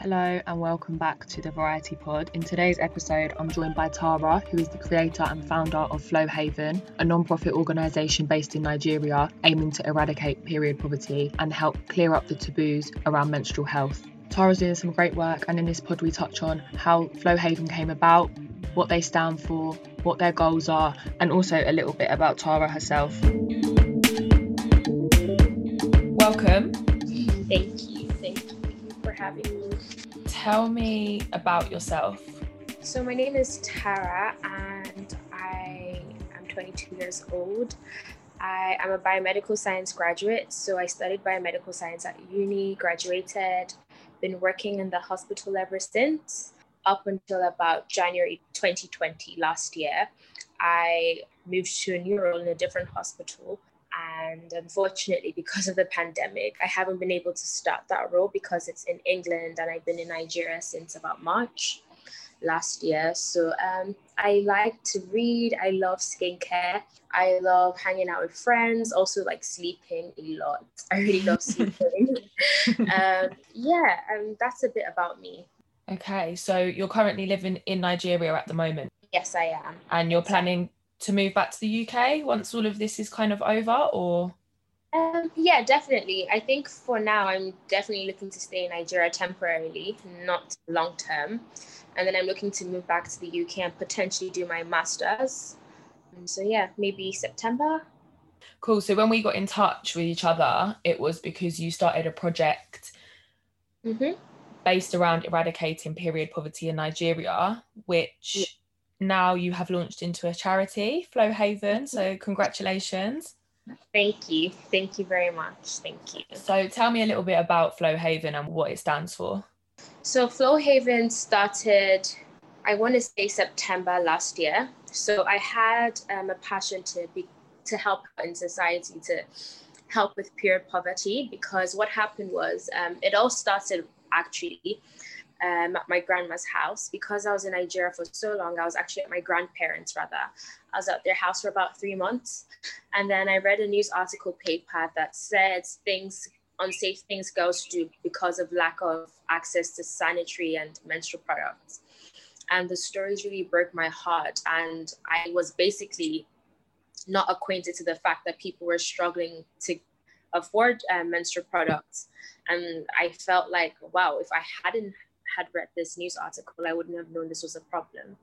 Hello and welcome back to the Verity Pod. In today's episode, I'm joined by Tara, who is the creator and founder of Flo Haven, a non-profit organisation based in Nigeria aiming to eradicate period poverty and help clear up the taboos around menstrual health. Tara's doing some great work, and in this pod, we touch on how Flo Haven came about, what they stand for, what their goals are, and also a little bit about Tara herself. Welcome. Thank you. Thank you for having me. Tell me about yourself. So, my name is Tara, and I am 22 years old. I am a biomedical science graduate, so I studied biomedical science at uni, graduated, been working in the hospital ever since, up until about January 2020 last year. I moved to a new role in a different hospital and unfortunately, because of the pandemic, I haven't been able to start that role because it's in England and I've been in Nigeria since about March last year. So um, I like to read. I love skincare. I love hanging out with friends. Also, like sleeping a lot. I really love sleeping. um, yeah, um, that's a bit about me. Okay, so you're currently living in Nigeria at the moment. Yes, I am. And you're planning to move back to the UK once all of this is kind of over or um, yeah, definitely. I think for now, I'm definitely looking to stay in Nigeria temporarily, not long term. And then I'm looking to move back to the UK and potentially do my master's. So, yeah, maybe September. Cool. So, when we got in touch with each other, it was because you started a project mm-hmm. based around eradicating period poverty in Nigeria, which. Now you have launched into a charity, Flo Haven. So, congratulations. Thank you. Thank you very much. Thank you. So, tell me a little bit about Flo Haven and what it stands for. So, Flo Haven started, I want to say September last year. So, I had um, a passion to be to help in society to help with period poverty because what happened was um, it all started actually um, at my grandma's house because I was in Nigeria for so long. I was actually at my grandparents rather. I was at their house for about three months, and then I read a news article paper that said things unsafe things girls do because of lack of access to sanitary and menstrual products. And the stories really broke my heart. And I was basically not acquainted to the fact that people were struggling to afford uh, menstrual products. And I felt like, wow, if I hadn't had read this news article, I wouldn't have known this was a problem.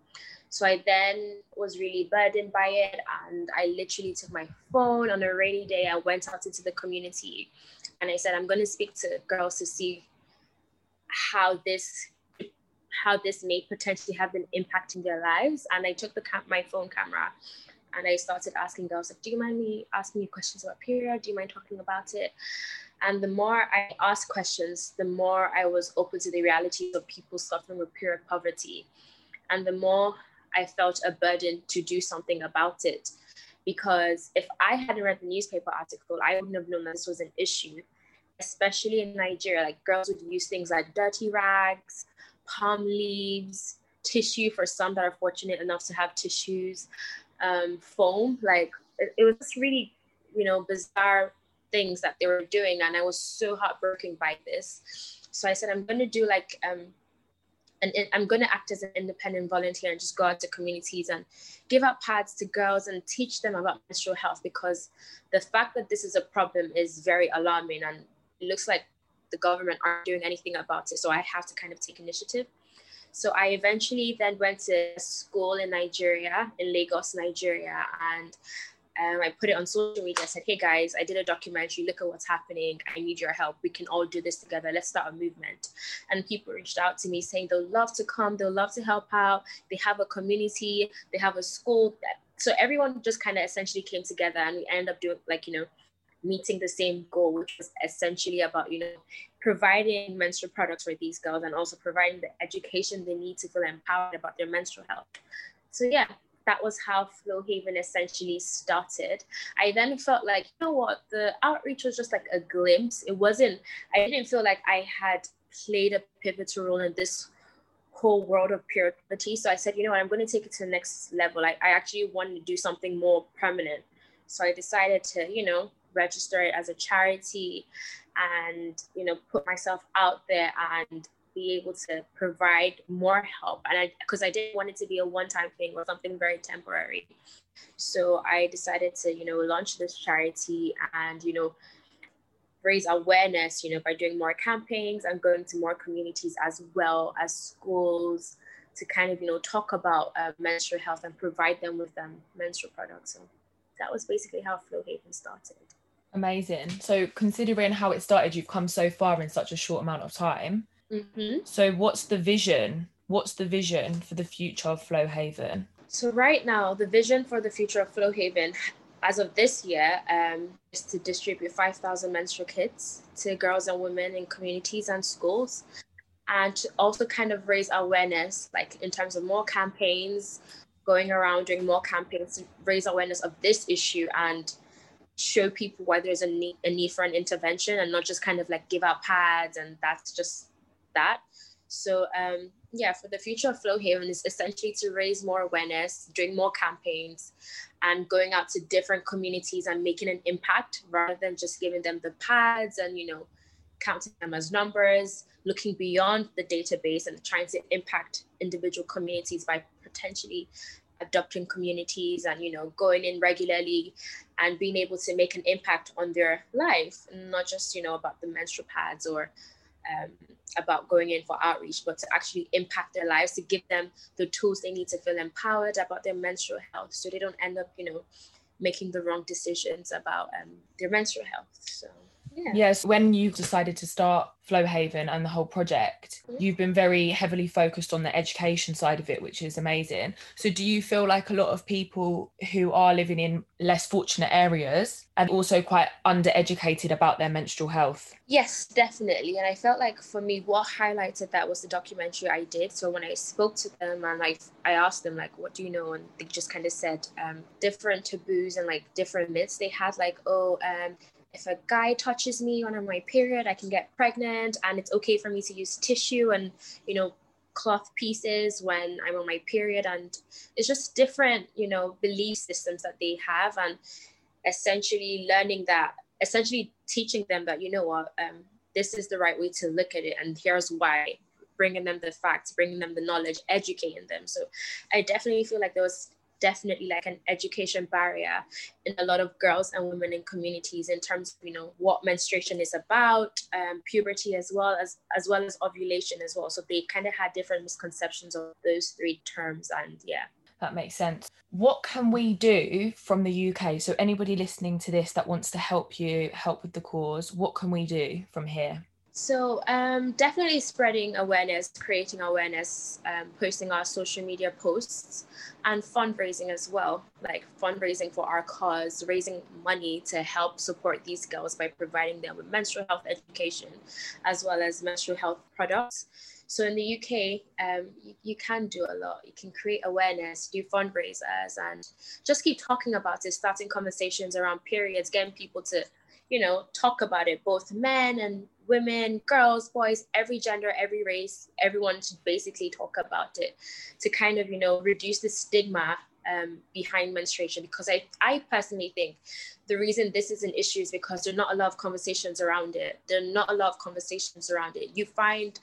So I then was really burdened by it. And I literally took my phone on a rainy day. I went out into the community and I said, I'm going to speak to girls to see how this how this may potentially have been impacting their lives. And I took the cam- my phone camera and I started asking girls, like, do you mind me asking you questions about period? Do you mind talking about it? And the more I asked questions, the more I was open to the reality of people suffering with period poverty. And the more I felt a burden to do something about it. Because if I hadn't read the newspaper article, I wouldn't have known that this was an issue, especially in Nigeria. Like girls would use things like dirty rags, palm leaves, tissue for some that are fortunate enough to have tissues, um, foam. Like it, it was really, you know, bizarre things that they were doing and i was so heartbroken by this. So i said i'm going to do like um and i'm going to act as an independent volunteer and just go out to communities and give out pads to girls and teach them about menstrual health because the fact that this is a problem is very alarming and it looks like the government aren't doing anything about it. So i have to kind of take initiative so I eventually then went to school in Nigeria, in Lagos, Nigeria, and um, I put it on social media. I said, "Hey guys, I did a documentary. Look at what's happening. I need your help. We can all do this together. Let's start a movement." And people reached out to me saying they'll love to come. They'll love to help out. They have a community. They have a school. So everyone just kind of essentially came together, and we ended up doing like you know, meeting the same goal, which was essentially about you know, providing menstrual products for these girls and also providing the education they need to feel empowered about their menstrual health. So yeah, that was how Flo Haven essentially started. I then felt like, you know what, the outreach was just like a glimpse. It wasn't, I didn't feel like I had played a pivotal role in this whole world of purity. So I said, you know what, I'm going to take it to the next level. I, I actually wanted to do something more permanent. So I decided to, you know, register it as a charity and, you know, put myself out there and be able to provide more help. And i because i didn't want it to be a one-time thing or something very temporary. So i decided to you know launch this charity and you know raise awareness you know by doing more campaigns and going to more communities as well as schools to kind of you know talk about uh, menstrual health and provide them with um, menstrual products. So that was basically how Flo Haven started amazing. So considering how it started you've come so far in such a short amount of time. Mm-hmm. so what's the vision? What's the vision for the future of Flo Haven? So right now the vision for the future of Flo Haven as of this year um, is to distribute 5000 menstrual kits to girls and women in communities and schools and to also kind of raise awareness like in terms of more campaigns going around doing more campaigns to raise awareness of this issue and show people why there's a need, a need for an intervention and not just kind of like give out pads and that's just that. So um, yeah for the future of Flo Haven is essentially to raise more awareness doing more campaigns and going out to different communities and making an impact rather than just giving them the pads and you know counting them as numbers looking beyond the database and trying to impact individual communities by potentially adopting communities and you know going in regularly and being able to make an impact on their life not just you know about the menstrual pads or um, about going in for outreach but to actually impact their lives to give them the tools they need to feel empowered about their menstrual health so they don't end up you know making the wrong decisions about um, their menstrual health so yeah. Yes, when you decided to start Flo Haven and the whole project, mm-hmm. you've been very heavily focused on the education side of it, which is amazing. So, do you feel like a lot of people who are living in less fortunate areas and also quite undereducated about their menstrual health? Yes, definitely. And I felt like for me, what highlighted that was the documentary I did. So, when I spoke to them and I, I asked them, like, what do you know? And they just kind of said um, different taboos and like different myths. They had, like, oh, um, if a guy touches me when I'm my period, I can get pregnant, and it's okay for me to use tissue and you know cloth pieces when I'm on my period, and it's just different you know belief systems that they have, and essentially learning that, essentially teaching them that you know what, um, this is the right way to look at it, and here's why bringing them the facts, bringing them the knowledge, educating them. So I definitely feel like there was definitely like an education barrier in a lot of girls and women in communities in terms of you know what menstruation is about um, puberty as well as as well as ovulation as well. So they kind of had different misconceptions of those three terms and yeah. That makes sense. What can we do from the uk so anybody listening to this that wants to help you help with the cause what can we do from here so um, definitely spreading awareness, creating awareness, um, posting our social media posts, and fundraising as well, like fundraising for our cause, raising money to help support these girls by providing them with menstrual health education, as well as menstrual health products. So in the UK, um, you, you, can do a lot. You can create awareness, do fundraisers, and just keep talking about it, starting conversations around periods, getting people to, you know, talk about it, both men and women, girls, boys, every gender, every race, everyone should basically talk about it to kind of, you know, reduce the stigma um, behind menstruation. Because I, I personally think the reason this is an issue is because there are not a lot of conversations around it. There are not a lot of conversations around it. You find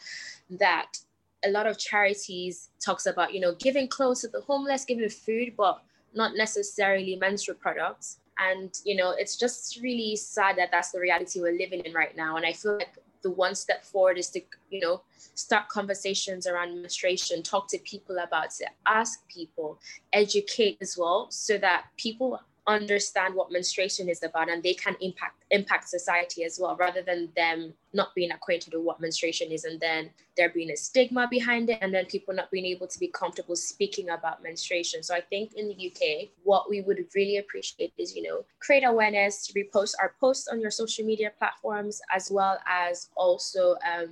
that a lot of charities talks about, you know, giving clothes to the homeless, giving food, but not necessarily menstrual products and you know it's just really sad that that's the reality we're living in right now. And i feel like the one step forward is to you know start conversations around menstruation talk to people about it ask people educate as well so that people understand what menstruation is about and they can impact impact society as well rather than them not being acquainted with what menstruation is and then there being a stigma behind it and then people not being able to be comfortable speaking about menstruation. So i think in the uk what we would really appreciate is you know create awareness repost our posts on your social media platforms as well as also um,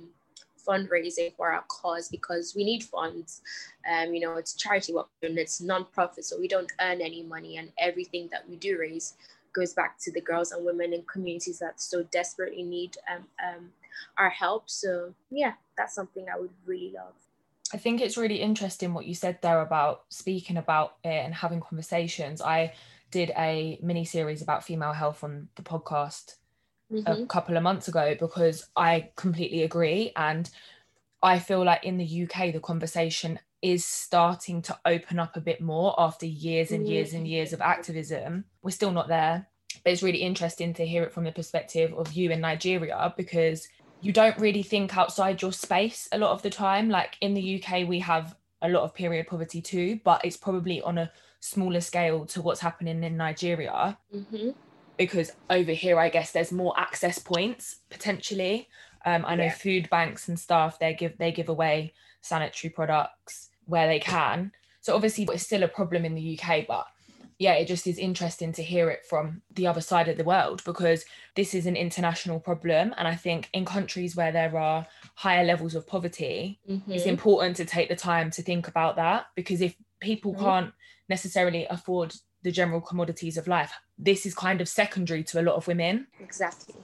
fundraising for our cause because we need funds. Um, you know, it's charity work and it's non-profit, so we don't earn any money, and everything that we do raise goes back to the girls and women in communities that so desperately need um, um, our help. So yeah, that's something I would really love. I think it's really interesting what you said there about speaking about it and having conversations. I did a mini series about female health on the podcast mm-hmm. a couple of months ago because I completely agree. And I feel like in the UK, the conversation is starting to open up a bit more after years and years and years of activism. We're still not there, but it's really interesting to hear it from the perspective of you in Nigeria because you don't really think outside your space a lot of the time. Like in the UK, we have a lot of period poverty too, but it's probably on a smaller scale to what's happening in Nigeria. Mm-hmm. Because over here, I guess there's more access points potentially. Um, I know yeah. food banks and stuff they give they give away sanitary products where they can. So obviously, it's still a problem in the UK, but yeah, it just is interesting to hear it from the other side of the world because this is an international problem. And I think in countries where there are higher levels of poverty, mm-hmm. it's important to take the time to think about that because if people mm-hmm. can't necessarily afford the general commodities of life, this is kind of secondary to a lot of women. Exactly.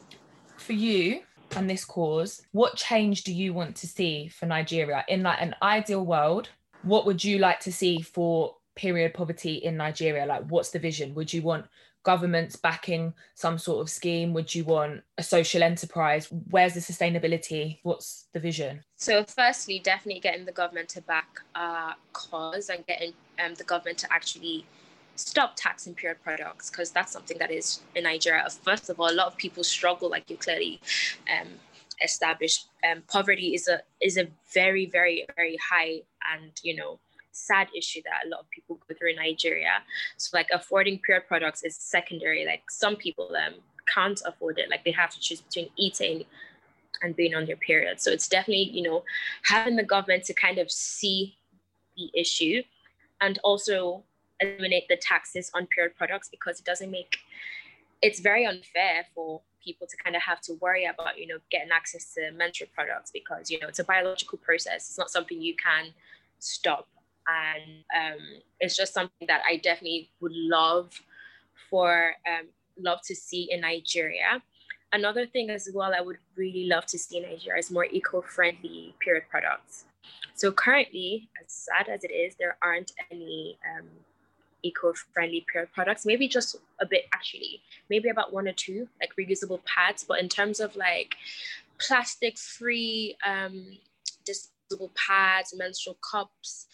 For you, and this cause, what change do you want to see for Nigeria in like an ideal world? What would you like to see for period poverty in Nigeria? Like, what's the vision? Would you want governments backing some sort of scheme? Would you want a social enterprise? Where's the sustainability? What's the vision? So, firstly, definitely getting the government to back our cause and getting um, the government to actually stop taxing period products because that's something that is in Nigeria. First of all, a lot of people struggle, like you clearly um, established. Um, poverty is a is a very very very high and you know sad issue that a lot of people go through in Nigeria. So like affording period products is secondary. Like some people um can't afford it. Like they have to choose between eating and being on their period. So it's definitely you know having the government to kind of see the issue and also eliminate the taxes on period products because it doesn't make it's very unfair for people to kind of have to worry about you know getting access to menstrual products because you know it's a biological process. It's not something you can stop. And um, it's just something that i definitely would love for um, love to see in nigeria. Another thing as well i would really love to see in nigeria is more eco-friendly period products. So currently as sad as it is there aren't any um, eco-friendly period products maybe just a bit actually maybe about one or two like reusable pads. But in terms of like plastic free um disposable pads menstrual cups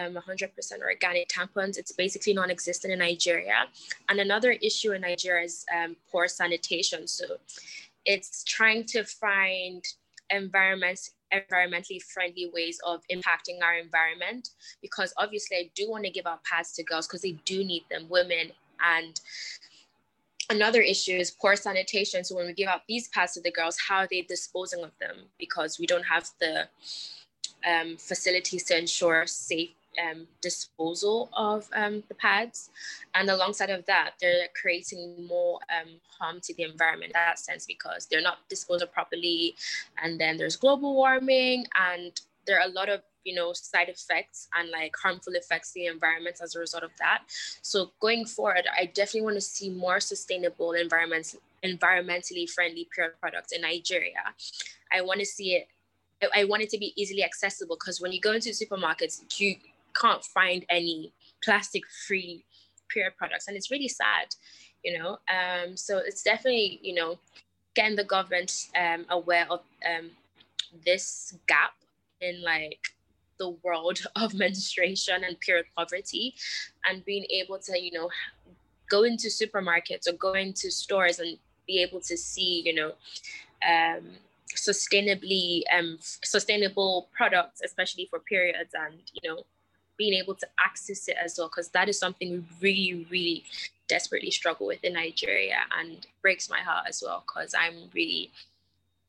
um, 100% organic tampons it's basically non-existent in nigeria. And another issue in nigeria is um, poor sanitation. So it's trying to find environments environmentally friendly ways of impacting our environment because obviously I do want to give out pads to girls because they do need them, women and another issue is poor sanitation. So when we give out these pads to the girls, how are they disposing of them? Because we don't have the um, facilities to ensure safe um, disposal of um, the pads. And alongside of that, they're creating more um, harm to the environment in that sense because they're not disposed of properly. And then there's global warming and there are a lot of you know side effects and like harmful effects to the environment as a result of that so going forward i definitely want to see more sustainable environments environmentally friendly pure products in nigeria i want to see it I want it to be easily accessible because when you go into supermarkets, you can't find any plastic free period products. And it's really sad you know? Um, so it's definitely you know getting the government um, aware of um, this gap in like the world of menstruation and period poverty and being able to you know go into supermarkets or go into stores and be able to see you know um, sustainably um, sustainable products especially for periods and you know being able to access it as well, because that is something we really, really desperately struggle with in Nigeria and breaks my heart as well, because I'm really,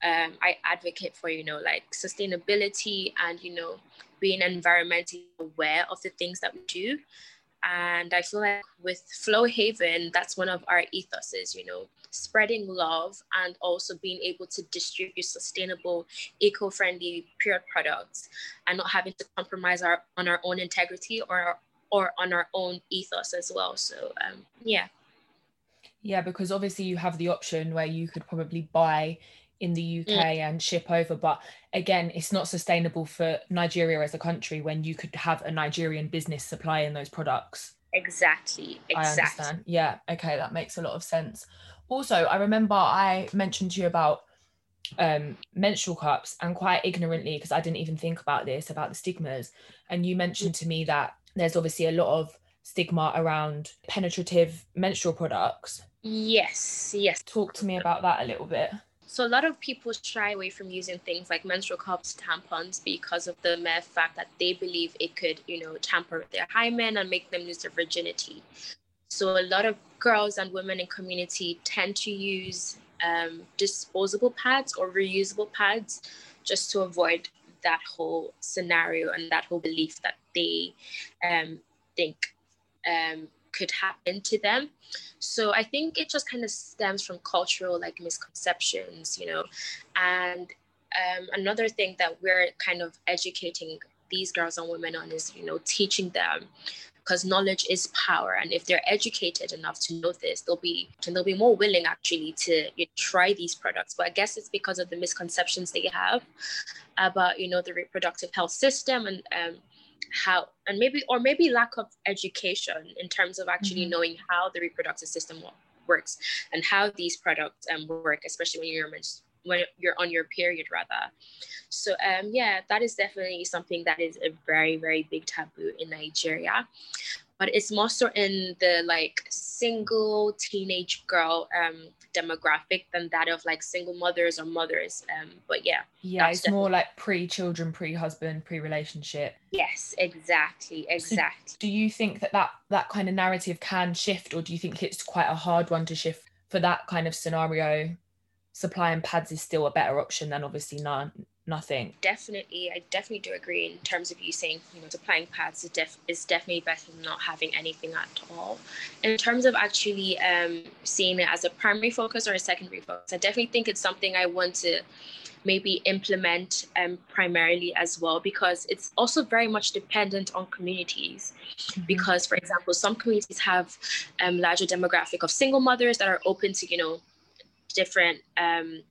um, I advocate for, you know, like sustainability and, you know, being environmentally aware of the things that we do. And I feel like with Flo Haven, that's one of our ethoses, you know, spreading love and also being able to distribute sustainable, eco-friendly, pure products and not having to compromise our on our own integrity or or on our own ethos as well. So um, yeah. Yeah, because obviously you have the option where you could probably buy in the UK mm. and ship over. But again, it's not sustainable for Nigeria as a country when you could have a Nigerian business supplying those products. Exactly. Exactly. I understand. Yeah. Okay. That makes a lot of sense. Also, I remember I mentioned to you about um, menstrual cups and quite ignorantly because I didn't even think about this about the stigmas. And you mentioned to me that there's obviously a lot of stigma around penetrative menstrual products. Yes, yes. Talk to me about that a little bit. So a lot of people shy away from using things like menstrual cups, tampons, because of the mere fact that they believe it could, you know, tamper with their hymen and make them lose their virginity. So a lot of girls and women in community tend to use um, disposable pads or reusable pads just to avoid that whole scenario and that whole belief that they um, think um, could happen to them. So I think it just kind of stems from cultural like misconceptions, you know. And um, another thing that we're kind of educating these girls and women on is, you know, teaching them because knowledge is power and if they're educated enough to know this they'll be and they'll be more willing actually to you know, try these products but i guess it's because of the misconceptions they have about you know the reproductive health system and um, how and maybe or maybe lack of education in terms of actually mm-hmm. knowing how the reproductive system works and how these products um, work especially when you're when you're on your period rather so um yeah that is definitely something that is a very very big taboo in nigeria but it's more so in the like single teenage girl um demographic than that of like single mothers or mothers um but yeah yeah it's more like pre-children pre-husband pre-relationship. Yes exactly exactly so do you think that that that kind of narrative can shift or do you think it's quite a hard one to shift for that kind of scenario? Supplying pads is still a better option than obviously none nothing. Definitely i definitely do agree in terms of you saying you know supplying pads is, def- is definitely better than not having anything at all. In terms of actually um, seeing it as a primary focus or a secondary focus i definitely think it's something i want to maybe implement um, primarily as well because it's also very much dependent on communities. Mm-hmm. because for example some communities have um, larger demographic of single mothers that are open to you know different um,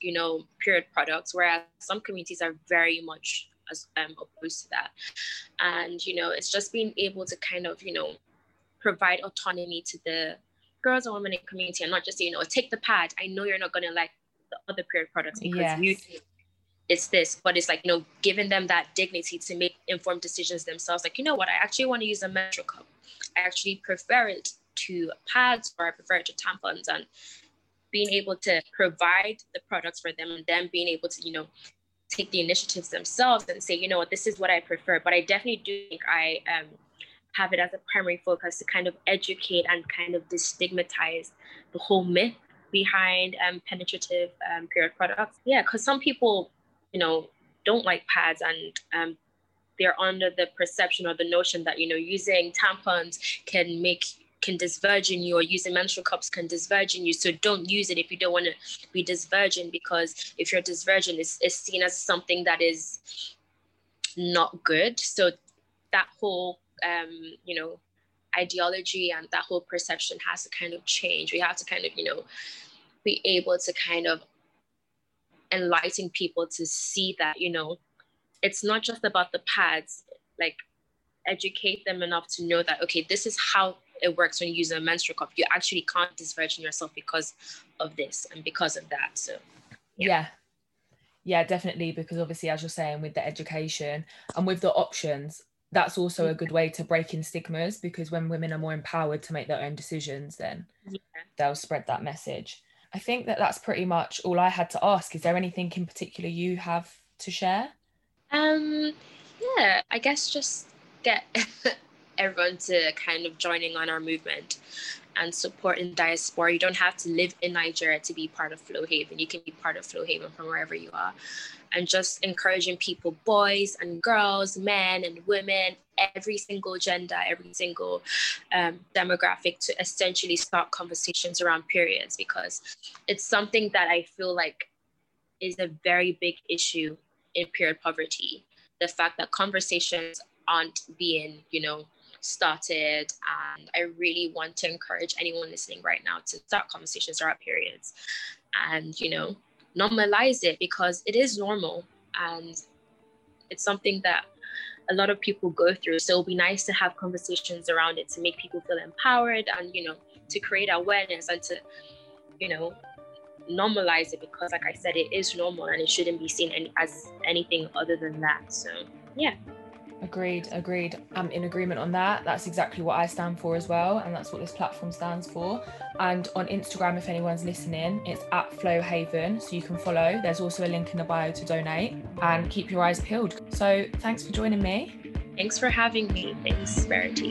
you know period products whereas some communities are very much as, um, opposed to that. And you know it's just being able to kind of you know provide autonomy to the girls and women in community and not just you know take the pad. I know you're not going to like the other period products because yes. you it's this but it's like you know giving them that dignity to make informed decisions themselves. Like you know what? I actually want to use a menstrual cup. I actually prefer it to pads or i prefer it to tampons and being able to provide the products for them and then being able to, you know, take the initiatives themselves and say, you know what, this is what I prefer. But I definitely do think I um, have it as a primary focus to kind of educate and kind of destigmatize the whole myth behind um, penetrative um, period products. Yeah, because some people, you know, don't like pads and um, they're under the perception or the notion that, you know, using tampons can make can you or using menstrual cups can disvirgin you. So don't use it if you don't want to be disvirgin because if you're disvirgin, it's, it's seen as something that is not good. So that whole, um, you know, ideology and that whole perception has to kind of change. We have to kind of, you know, be able to kind of enlighten people to see that, you know, it's not just about the pads, like educate them enough to know that, okay, this is how it works when you use a menstrual cup. You actually can't disvirgin yourself because of this and because of that. So, yeah. yeah. Yeah, definitely. Because obviously, as you're saying, with the education and with the options, that's also a good way to break in stigmas because when women are more empowered to make their own decisions, then yeah. they'll spread that message. I think that that's pretty much all I had to ask. Is there anything in particular you have to share? Um, yeah, I guess just get everyone to kind of joining on our movement and support in diaspora. You don't have to live in Nigeria to be part of Flo Haven. You can be part of Flo Haven from wherever you are. And just encouraging people, boys and girls, men and women, every single gender, every single um, demographic to essentially start conversations around periods because it's something that I feel like is a very big issue in period poverty. The fact that conversations aren't being, you know, started. And I really want to encourage anyone listening right now to start conversations around periods and, you know, normalize it because it is normal and it's something that a lot of people go through. So it'll be nice to have conversations around it to make people feel empowered and, you know, to create awareness and to, you know, normalize it because like i said it is normal and it shouldn't be seen as anything other than that so yeah Agreed, agreed. I'm in agreement on that. That's exactly what I stand for as well. And that's what this platform stands for. And on Instagram, if anyone's listening, it's at Flo Haven. So you can follow. There's also a link in the bio to donate and keep your eyes peeled. So thanks for joining me. Thanks for having me. Thanks, Verity.